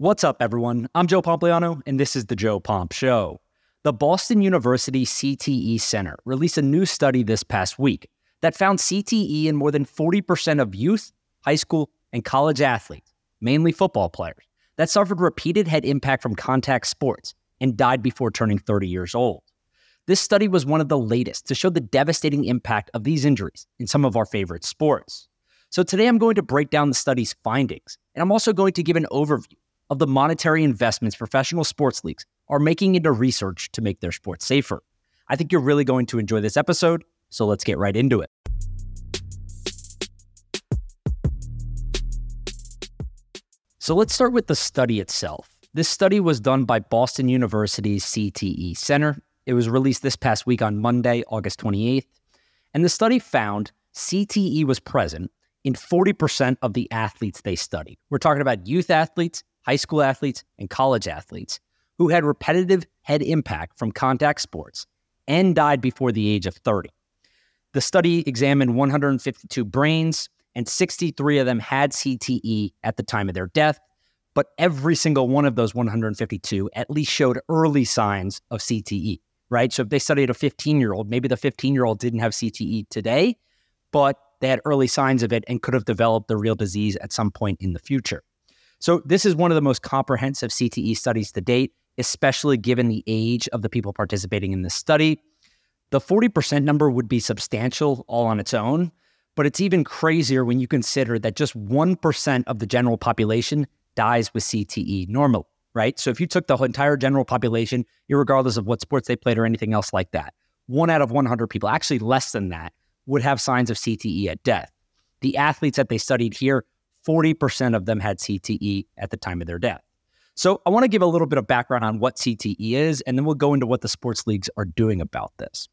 What's up, everyone? I'm Joe Pompliano, and this is The Joe Pomp Show. The Boston University CTE Center released a new study this past week that found CTE in more than 40% of youth, high school, and college athletes, mainly football players, that suffered repeated head impact from contact sports and died before turning 30 years old. This study was one of the latest to show the devastating impact of these injuries in some of our favorite sports. So today I'm going to break down the study's findings, and I'm also going to give an overview of the monetary investments professional sports leagues are making into research to make their sports safer. I think you're really going to enjoy this episode, so let's get right into it. So let's start with the study itself. This study was done by Boston University's CTE Center. It was released this past week on Monday, August 28th. And the study found CTE was present in 40% of the athletes they studied. We're talking about youth athletes high school athletes, and college athletes who had repetitive head impact from contact sports and died before the age of 30. The study examined 152 brains, and 63 of them had CTE at the time of their death. But every single one of those 152 at least showed early signs of CTE, right? So if they studied a 15 year old, maybe the 15 year old didn't have CTE today, but they had early signs of it and could have developed the real disease at some point in the future. So, this is one of the most comprehensive CTE studies to date, especially given the age of the people participating in this study. The 40% number would be substantial all on its own, but it's even crazier when you consider that just 1% of the general population dies with CTE normally, right? So, if you took the entire general population, regardless of what sports they played or anything else like that, one out of 100 people, actually less than that, would have signs of CTE at death. The athletes that they studied here 40% of them had CTE at the time of their death. So I want to give a little bit of background on what CTE is, and then we'll go into what the sports leagues are doing about this.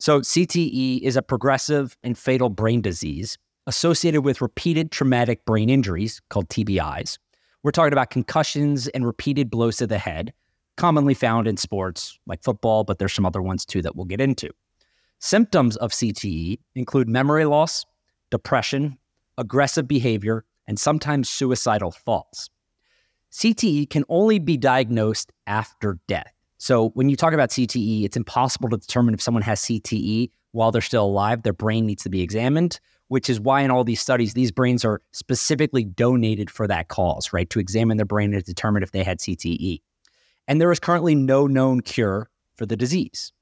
So, CTE is a progressive and fatal brain disease associated with repeated traumatic brain injuries called TBIs. We're talking about concussions and repeated blows to the head, commonly found in sports like football, but there's some other ones too that we'll get into. Symptoms of CTE include memory loss, depression, aggressive behavior, and sometimes suicidal thoughts. CTE can only be diagnosed after death. So when you talk about CTE, it's impossible to determine if someone has CTE while they're still alive. Their brain needs to be examined, which is why in all these studies, these brains are specifically donated for that cause, right? To examine their brain and determine if they had CTE. And there is currently no known cure for the disease.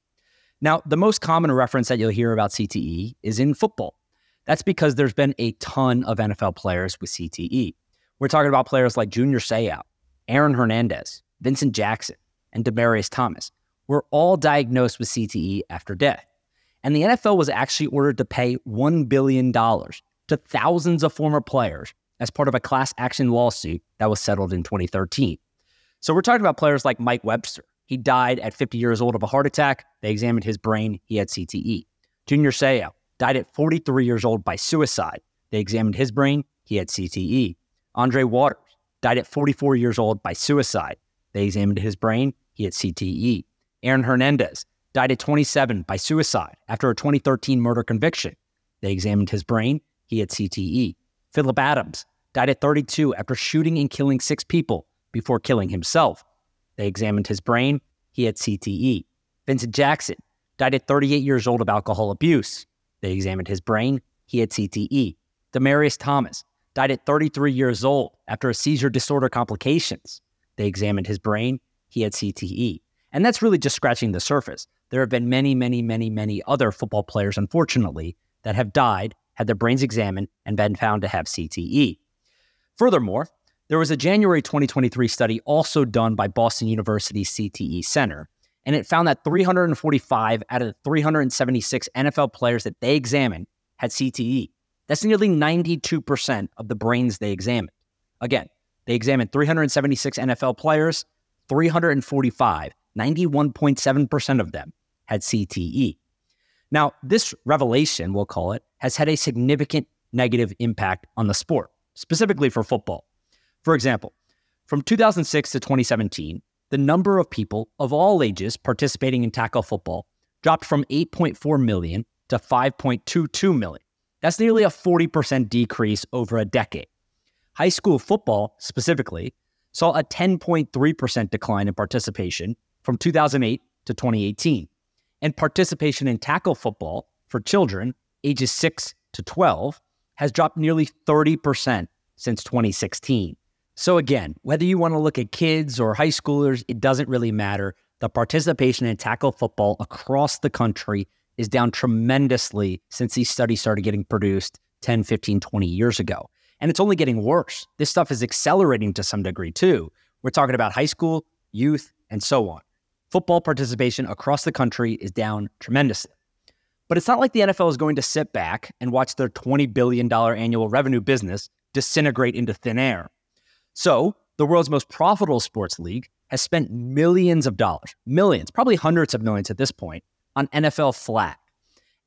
Now, the most common reference that you'll hear about CTE is in football. That's because there's been a ton of NFL players with CTE. We're talking about players like Junior Seau, Aaron Hernandez, Vincent Jackson, and Demaryius Thomas were all diagnosed with CTE after death. And the NFL was actually ordered to pay $1 billion to thousands of former players as part of a class action lawsuit that was settled in 2013. So we're talking about players like Mike Webster. He died at 50 years old of a heart attack. They examined his brain. He had CTE. Junior Seau died at 43 years old by suicide. They examined his brain. He had CTE. Andre Waters died at 44 years old by suicide. They examined his brain. He had CTE. Aaron Hernandez died at 27 by suicide after a 2013 murder conviction. They examined his brain. He had CTE. Philip Adams died at 32 after shooting and killing six people before killing himself. They examined his brain. He had CTE. Vincent Jackson died at 38 years old of alcohol abuse. They examined his brain. He had CTE. Demaryius Thomas died at 33 years old after a seizure disorder complications. They examined his brain. He had CTE. And that's really just scratching the surface. There have been many, many, many, many other football players, unfortunately, that have died, had their brains examined, and been found to have CTE. Furthermore, there was a January 2023 study also done by Boston University CTE Center and it found that 345 out of the 376 NFL players that they examined had CTE. That's nearly 92% of the brains they examined. Again, they examined 376 NFL players, 345, 91.7% of them had CTE. Now, this revelation, we'll call it, has had a significant negative impact on the sport, specifically for football. For example, from 2006 to 2017, the number of people of all ages participating in tackle football dropped from 8.4 million to 5.22 million. That's nearly a 40% decrease over a decade. High school football, specifically, saw a 10.3% decline in participation from 2008 to 2018. And participation in tackle football for children ages 6 to 12 has dropped nearly 30% since 2016. So, again, whether you want to look at kids or high schoolers, it doesn't really matter. The participation in tackle football across the country is down tremendously since these studies started getting produced 10, 15, 20 years ago. And it's only getting worse. This stuff is accelerating to some degree too. We're talking about high school, youth, and so on. Football participation across the country is down tremendously. But it's not like the NFL is going to sit back and watch their $20 billion annual revenue business disintegrate into thin air. So, the world's most profitable sports league has spent millions of dollars, millions, probably hundreds of millions at this point, on NFL Flag.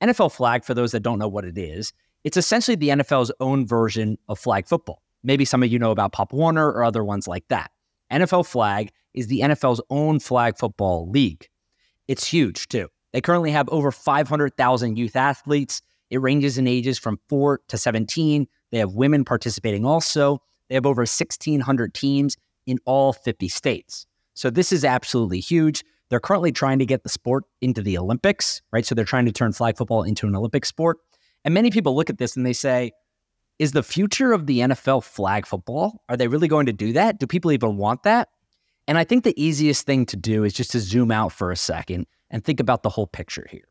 NFL Flag, for those that don't know what it is, it's essentially the NFL's own version of flag football. Maybe some of you know about Pop Warner or other ones like that. NFL Flag is the NFL's own flag football league. It's huge too. They currently have over 500,000 youth athletes. It ranges in ages from 4 to 17. They have women participating also. They have over 1,600 teams in all 50 states. So this is absolutely huge. They're currently trying to get the sport into the Olympics, right? So they're trying to turn flag football into an Olympic sport. And many people look at this and they say, is the future of the NFL flag football? Are they really going to do that? Do people even want that? And I think the easiest thing to do is just to zoom out for a second and think about the whole picture here.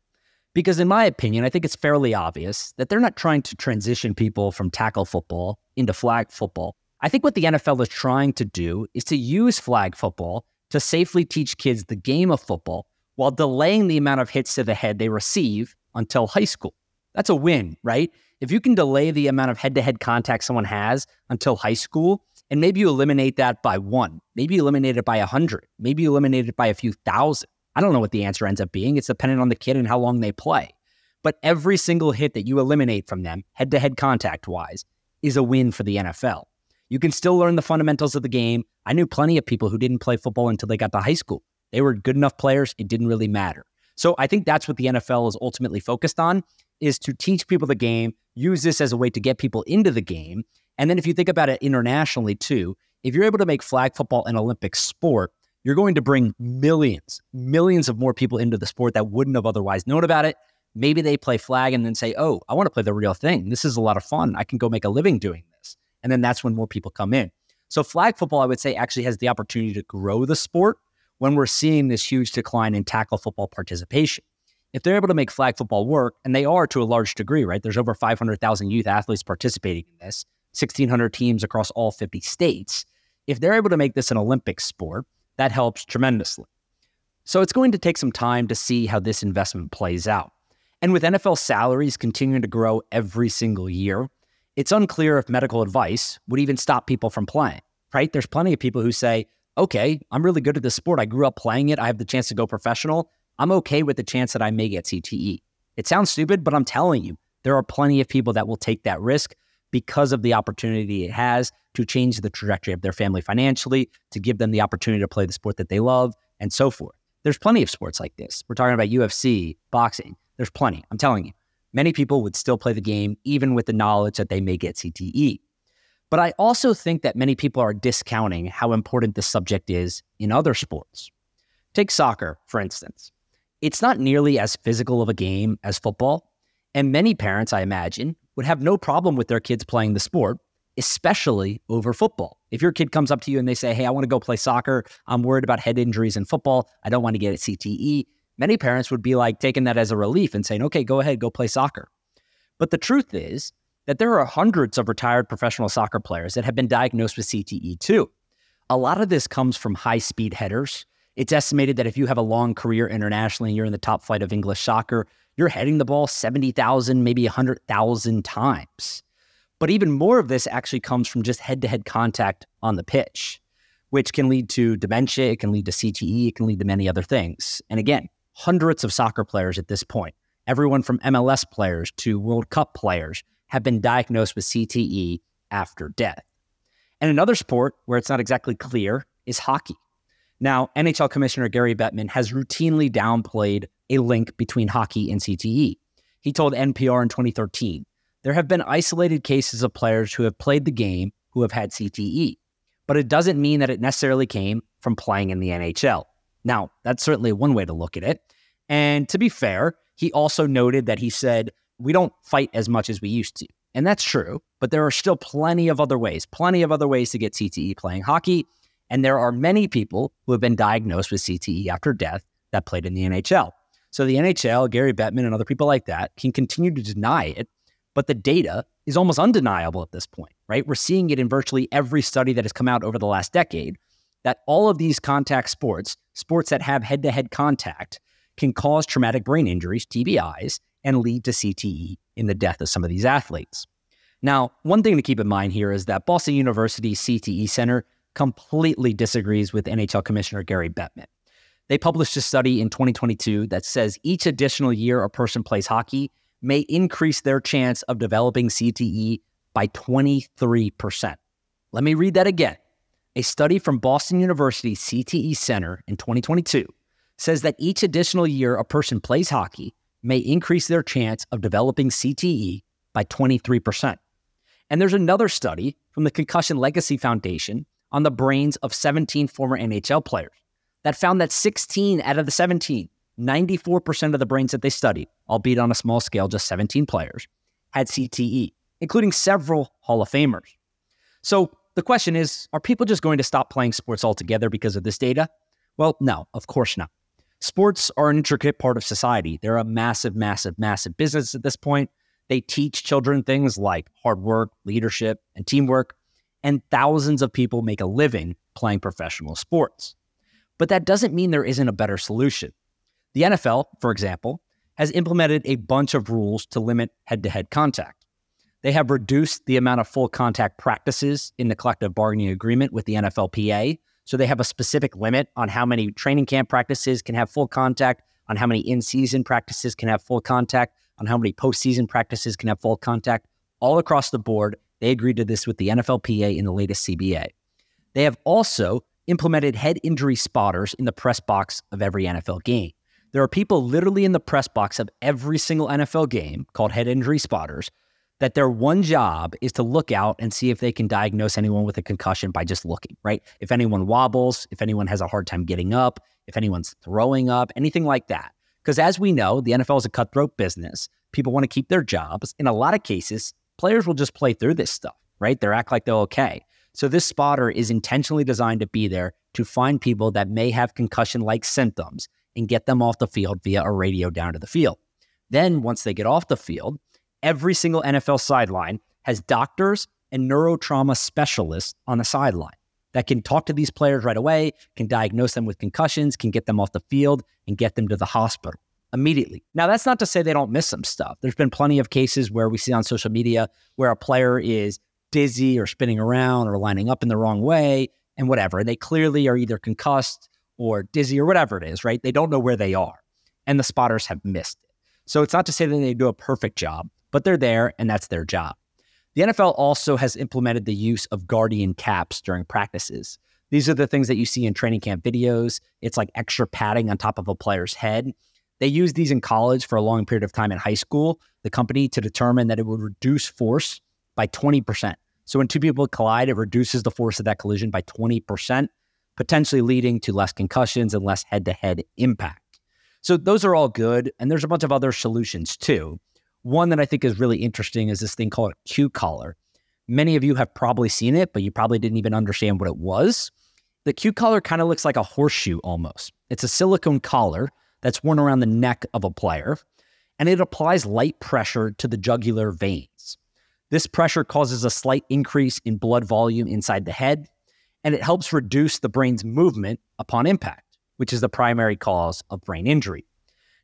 Because, in my opinion, I think it's fairly obvious that they're not trying to transition people from tackle football into flag football. I think what the NFL is trying to do is to use flag football to safely teach kids the game of football while delaying the amount of hits to the head they receive until high school. That's a win, right? If you can delay the amount of head to head contact someone has until high school, and maybe you eliminate that by one, maybe you eliminate it by a hundred, maybe you eliminate it by a few thousand. I don't know what the answer ends up being. It's dependent on the kid and how long they play. But every single hit that you eliminate from them, head to head contact wise, is a win for the NFL. You can still learn the fundamentals of the game. I knew plenty of people who didn't play football until they got to high school. They were good enough players, it didn't really matter. So I think that's what the NFL is ultimately focused on is to teach people the game, use this as a way to get people into the game. And then if you think about it internationally too, if you're able to make flag football an Olympic sport, you're going to bring millions, millions of more people into the sport that wouldn't have otherwise known about it. Maybe they play flag and then say, oh, I want to play the real thing. This is a lot of fun. I can go make a living doing. And then that's when more people come in. So, flag football, I would say, actually has the opportunity to grow the sport when we're seeing this huge decline in tackle football participation if they're able to make flag football work, and they are to a large degree, right? There's over 500,000 youth athletes participating in this, 1,600 teams across all 50 states. If they're able to make this an Olympic sport, that helps tremendously. So it's going to take some time to see how this investment plays out. And with NFL salaries continuing to grow every single year, it's unclear if medical advice would even stop people from playing, right? There's plenty of people who say, okay, I'm really good at this sport. I grew up playing it. I have the chance to go professional. I'm okay with the chance that I may get CTE. It sounds stupid, but I'm telling you, there are plenty of people that will take that risk because of the opportunity it has to change the trajectory of their family financially, to give them the opportunity to play the sport that they love, and so forth. There's plenty of sports like this. We're talking about UFC, boxing. There's plenty. I'm telling you, many people would still play the game even with the knowledge that they may get CTE. But I also think that many people are discounting how important this subject is in other sports. Take soccer, for instance. It's not nearly as physical of a game as football. And many parents, I imagine, would have no problem with their kids playing the sport, especially over football. If your kid comes up to you and they say, Hey, I want to go play soccer, I'm worried about head injuries in football, I don't want to get a CTE, many parents would be like taking that as a relief and saying, Okay, go ahead, go play soccer. But the truth is that there are hundreds of retired professional soccer players that have been diagnosed with CTE too. A lot of this comes from high speed headers it's estimated that if you have a long career internationally and you're in the top flight of English soccer, you're heading the ball 70,000, maybe 100,000 times. But even more of this actually comes from just head to head contact on the pitch, which can lead to dementia, it can lead to CTE, it can lead to many other things. And again, hundreds of soccer players at this point, everyone from MLS players to World Cup players, have been diagnosed with CTE after death. And another sport where it's not exactly clear is hockey. Now, NHL Commissioner Gary Bettman has routinely downplayed a link between hockey and CTE. He told NPR in 2013 there have been isolated cases of players who have played the game who have had CTE. but it doesn't mean that it necessarily came from playing in the NHL. Now, that's certainly one way to look at it. And to be fair, he also noted that he said, we don't fight as much as we used to. And that's true, but there are still plenty of other ways, plenty of other ways to get CTE playing hockey. And there are many people who have been diagnosed with CTE after death that played in the NHL. So the NHL, Gary Bettman, and other people like that can continue to deny it, but the data is almost undeniable at this point, right? We're seeing it in virtually every study that has come out over the last decade that all of these contact sports, sports that have head to head contact, can cause traumatic brain injuries, TBIs, and lead to CTE in the death of some of these athletes. Now, one thing to keep in mind here is that Boston University CTE Center completely disagrees with NHL Commissioner Gary Bettman. They published a study in 2022 that says each additional year a person plays hockey may increase their chance of developing CTE by 23%. Let me read that again. A study from Boston University CTE Center in 2022 says that each additional year a person plays hockey may increase their chance of developing CTE by 23%. And there's another study from the Concussion Legacy Foundation on the brains of 17 former NHL players that found that 16 out of the 17, 94% of the brains that they studied, albeit on a small scale, just 17 players, had CTE, including several Hall of Famers. So the question is are people just going to stop playing sports altogether because of this data? Well, no, of course not. Sports are an intricate part of society. They're a massive, massive, massive business at this point. They teach children things like hard work, leadership, and teamwork, and thousands of people make a living playing professional sports. But that doesn't mean there isn't a better solution. The NFL, for example, has implemented a bunch of rules to limit head to head contact. They have reduced the amount of full contact practices in the collective bargaining agreement with the NFLPA. So they have a specific limit on how many training camp practices can have full contact, on how many in season practices can have full contact, on how many postseason practices can have full contact. All across the board, they agreed to this with the NFLPA in the latest CBA. They have also implemented head injury spotters in the press box of every NFL game. There are people literally in the press box of every single NFL game called head injury spotters that their one job is to look out and see if they can diagnose anyone with a concussion by just looking, right? If anyone wobbles, if anyone has a hard time getting up, if anyone's throwing up, anything like that. Because as we know, the NFL is a cutthroat business. People want to keep their jobs. In a lot of cases, players will just play through this stuff, right? They act like they're okay. So this spotter is intentionally designed to be there to find people that may have concussion like symptoms and get them off the field via a radio down to the field. Then once they get off the field, every single NFL sideline has doctors and neurotrauma specialists on the sideline that can talk to these players right away, can diagnose them with concussions, can get them off the field, and get them to the hospital immediately. Now, that's not to say they don't miss some stuff. There's been plenty of cases where we see on social media where a player is dizzy or spinning around or lining up in the wrong way and whatever. And they clearly are either concussed or dizzy or whatever it is, right? They don't know where they are. And the spotters have missed it. So it's not to say that they do a perfect job, but they're there and that's their job. The NFL also has implemented the use of guardian caps during practices. These are the things that you see in training camp videos. It's like extra padding on top of a player's head. They used these in college for a long period of time in high school, the company to determine that it would reduce force by 20%. So when two people collide, it reduces the force of that collision by 20%, potentially leading to less concussions and less head to head impact. So those are all good. And there's a bunch of other solutions too. One that I think is really interesting is this thing called a Q collar. Many of you have probably seen it, but you probably didn't even understand what it was. The Q collar kind of looks like a horseshoe almost. It's a silicone collar that's worn around the neck of a player, and it applies light pressure to the jugular veins. This pressure causes a slight increase in blood volume inside the head, and it helps reduce the brain's movement upon impact, which is the primary cause of brain injury.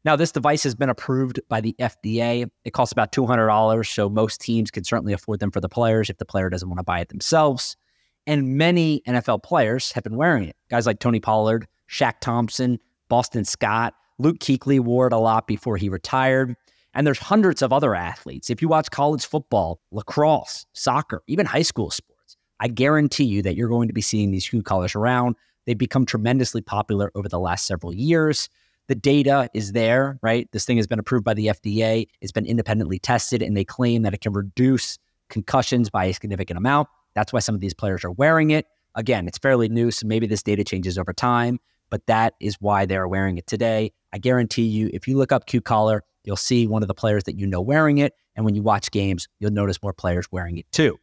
Now, this device has been approved by the FDA. It costs about $200, so most teams can certainly afford them for the players if the player doesn't want to buy it themselves. And many NFL players have been wearing it. Guys like Tony Pollard, Shaq Thompson, Boston Scott, Luke Kuechly wore it a lot before he retired. And there's hundreds of other athletes. If you watch college football, lacrosse, soccer, even high school sports, I guarantee you that you're going to be seeing these Q collars around. They've become tremendously popular over the last several years. The data is there, right? This thing has been approved by the FDA. It's been independently tested, and they claim that it can reduce concussions by a significant amount. That's why some of these players are wearing it. Again, it's fairly new, so maybe this data changes over time, but that is why they're wearing it today. I guarantee you, if you look up Q collar, you'll see one of the players that you know wearing it. And when you watch games, you'll notice more players wearing it too.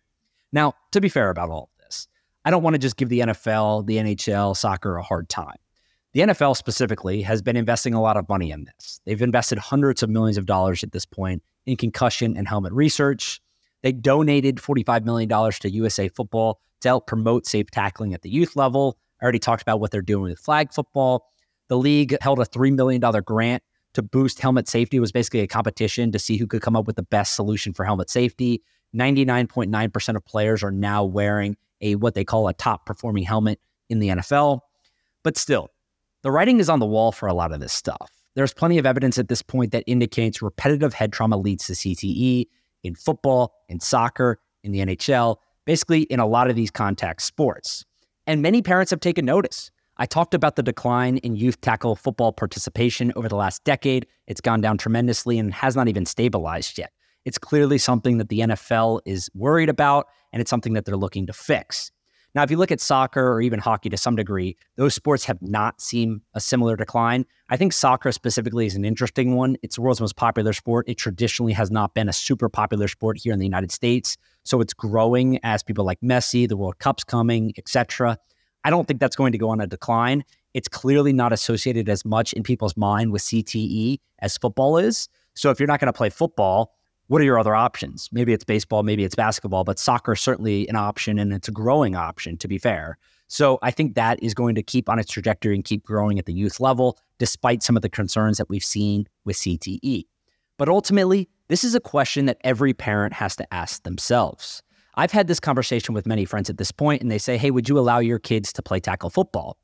Now, to be fair about all of this, I don't want to just give the NFL, the NHL, soccer a hard time. The NFL specifically has been investing a lot of money in this. They've invested hundreds of millions of dollars at this point in concussion and helmet research. They donated $45 million to USA Football to help promote safe tackling at the youth level. I already talked about what they're doing with flag football. The league held a $3 million grant to boost helmet safety. It was basically a competition to see who could come up with the best solution for helmet safety. 99.9% of players are now wearing a what they call a top performing helmet in the NFL. But still, the writing is on the wall for a lot of this stuff. There's plenty of evidence at this point that indicates repetitive head trauma leads to CTE in football, in soccer, in the NHL, basically in a lot of these contact sports. And many parents have taken notice. I talked about the decline in youth tackle football participation over the last decade. It's gone down tremendously and has not even stabilized yet. It's clearly something that the NFL is worried about, and it's something that they're looking to fix. Now, if you look at soccer or even hockey to some degree, those sports have not seen a similar decline. I think soccer specifically is an interesting one. It's the world's most popular sport. It traditionally has not been a super popular sport here in the United States. So it's growing as people like Messi, the World Cup's coming, etc. I don't think that's going to go on a decline. It's clearly not associated as much in people's mind with CTE as football is. So if you're not going to play football, what are your other options? Maybe it's baseball, maybe it's basketball, but soccer is certainly an option and it's a growing option, to be fair. So I think that is going to keep on its trajectory and keep growing at the youth level, despite some of the concerns that we've seen with CTE. But ultimately, this is a question that every parent has to ask themselves. I've had this conversation with many friends at this point, and they say, Hey, would you allow your kids to play tackle football?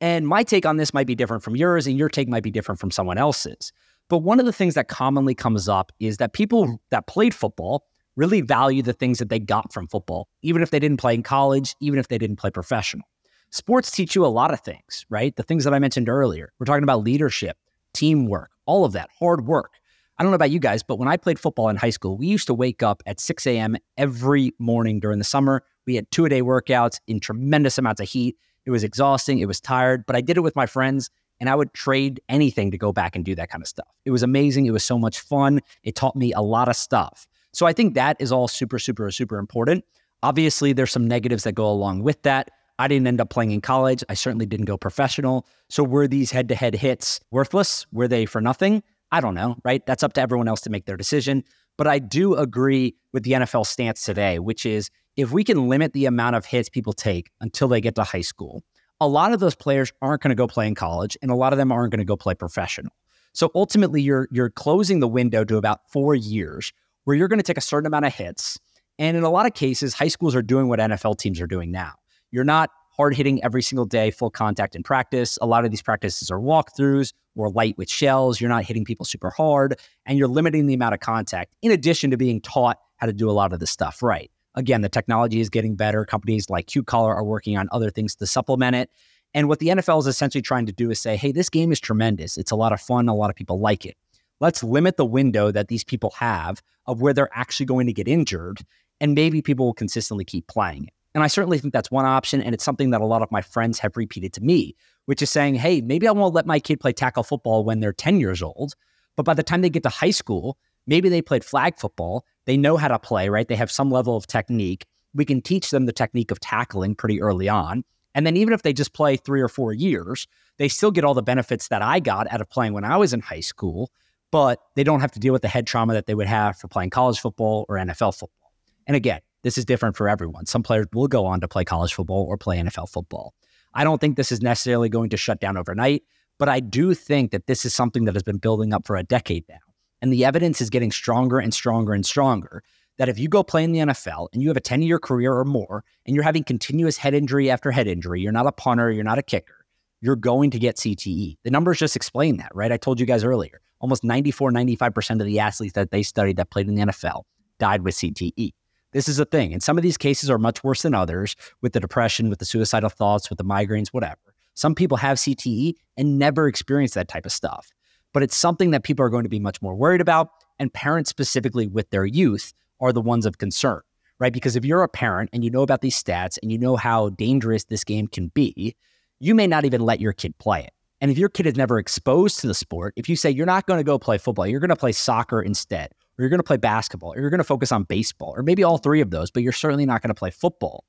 And my take on this might be different from yours, and your take might be different from someone else's. But one of the things that commonly comes up is that people that played football really value the things that they got from football, even if they didn't play in college, even if they didn't play professional. Sports teach you a lot of things, right? The things that I mentioned earlier. We're talking about leadership, teamwork, all of that, hard work. I don't know about you guys, but when I played football in high school, we used to wake up at 6 a.m. every morning during the summer. We had two a day workouts in tremendous amounts of heat. It was exhausting, it was tired, but I did it with my friends and I would trade anything to go back and do that kind of stuff. It was amazing. It was so much fun. It taught me a lot of stuff. So I think that is all super, super, super important. Obviously, there's some negatives that go along with that. I didn't end up playing in college. I certainly didn't go professional. So were these head to head hits worthless? Were they for nothing? I don't know, right? That's up to everyone else to make their decision. But I do agree with the NFL stance today, which is if we can limit the amount of hits people take until they get to high school, a lot of those players aren't going to go play in college and a lot of them aren't going to go play professional. So ultimately you're you're closing the window to about 4 years where you're going to take a certain amount of hits and in a lot of cases high schools are doing what NFL teams are doing now. You're not hard hitting every single day, full contact in practice. A lot of these practices are walkthroughs or light with shells. You're not hitting people super hard and you're limiting the amount of contact in addition to being taught how to do a lot of this stuff right. Again, the technology is getting better. Companies like Q Collar are working on other things to supplement it. And what the NFL is essentially trying to do is say, hey, this game is tremendous. It's a lot of fun. A lot of people like it. Let's limit the window that these people have of where they're actually going to get injured. And maybe people will consistently keep playing it. And I certainly think that's one option. And it's something that a lot of my friends have repeated to me, which is saying, hey, maybe I won't let my kid play tackle football when they're 10 years old. But by the time they get to high school, maybe they played flag football they know how to play, right? They have some level of technique. We can teach them the technique of tackling pretty early on. And then even if they just play three or four years, they still get all the benefits that I got out of playing when I was in high school, but they don't have to deal with the head trauma that they would have for playing college football or NFL football. And again, this is different for everyone. Some players will go on to play college football or play NFL football. I don't think this is necessarily going to shut down overnight, but I do think that this is something that has been building up for a decade now. And the evidence is getting stronger and stronger and stronger that if you go play in the NFL and you have a 10 year career or more, and you're having continuous head injury after head injury, you're not a punter, you're not a kicker, you're going to get CTE. The numbers just explain that, right? I told you guys earlier almost 94, 95% of the athletes that they studied that played in the NFL died with CTE. This is a thing. And some of these cases are much worse than others with the depression, with the suicidal thoughts, with the migraines, whatever. Some people have CTE and never experience that type of stuff but it's something that people are going to be much more worried about. And parents, specifically with their youth, are the ones of concern, right? Because if you're a parent and you know about these stats and you know how dangerous this game can be, you may not even let your kid play it. And if your kid is never exposed to the sport, if you say you're not going to go play football, you're going to play soccer instead, or you're going to play basketball, or you're going to focus on baseball, or maybe all three of those, but you're certainly not going to play football,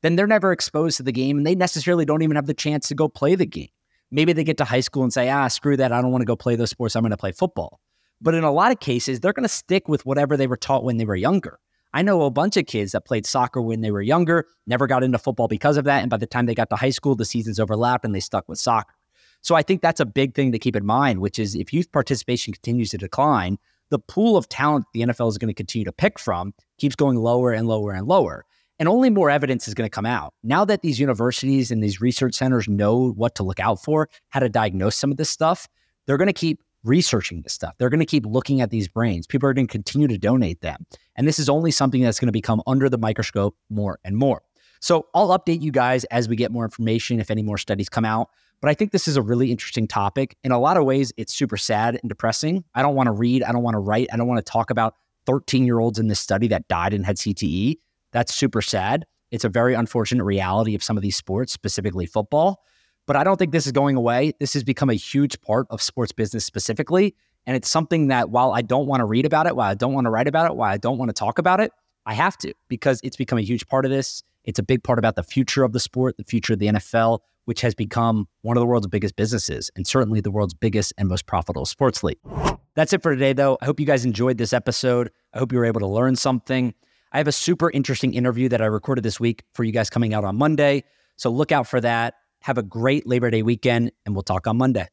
then they're never exposed to the game and they necessarily don't even have the chance to go play the game. Maybe they get to high school and say, ah, screw that. I don't want to go play those sports. I'm going to play football. But in a lot of cases, they're going to stick with whatever they were taught when they were younger. I know a bunch of kids that played soccer when they were younger, never got into football because of that. And by the time they got to high school, the seasons overlapped and they stuck with soccer. So I think that's a big thing to keep in mind, which is if youth participation continues to decline, the pool of talent the NFL is going to continue to pick from keeps going lower and lower and lower. And only more evidence is going to come out. Now that these universities and these research centers know what to look out for, how to diagnose some of this stuff, they're going to keep researching this stuff. They're going to keep looking at these brains. People are going to continue to donate them. And this is only something that's going to become under the microscope more and more. So I'll update you guys as we get more information, if any more studies come out. But I think this is a really interesting topic. In a lot of ways, it's super sad and depressing. I don't want to read, I don't want to write, I don't want to talk about 13 year olds in this study that died and had CTE. That's super sad. It's a very unfortunate reality of some of these sports, specifically football. But I don't think this is going away. This has become a huge part of sports business specifically. And it's something that while I don't want to read about it, while I don't want to write about it, while I don't want to talk about it, I have to because it's become a huge part of this. It's a big part about the future of the sport, the future of the NFL, which has become one of the world's biggest businesses and certainly the world's biggest and most profitable sports league. That's it for today, though. I hope you guys enjoyed this episode. I hope you were able to learn something. I have a super interesting interview that I recorded this week for you guys coming out on Monday. So look out for that. Have a great Labor Day weekend, and we'll talk on Monday.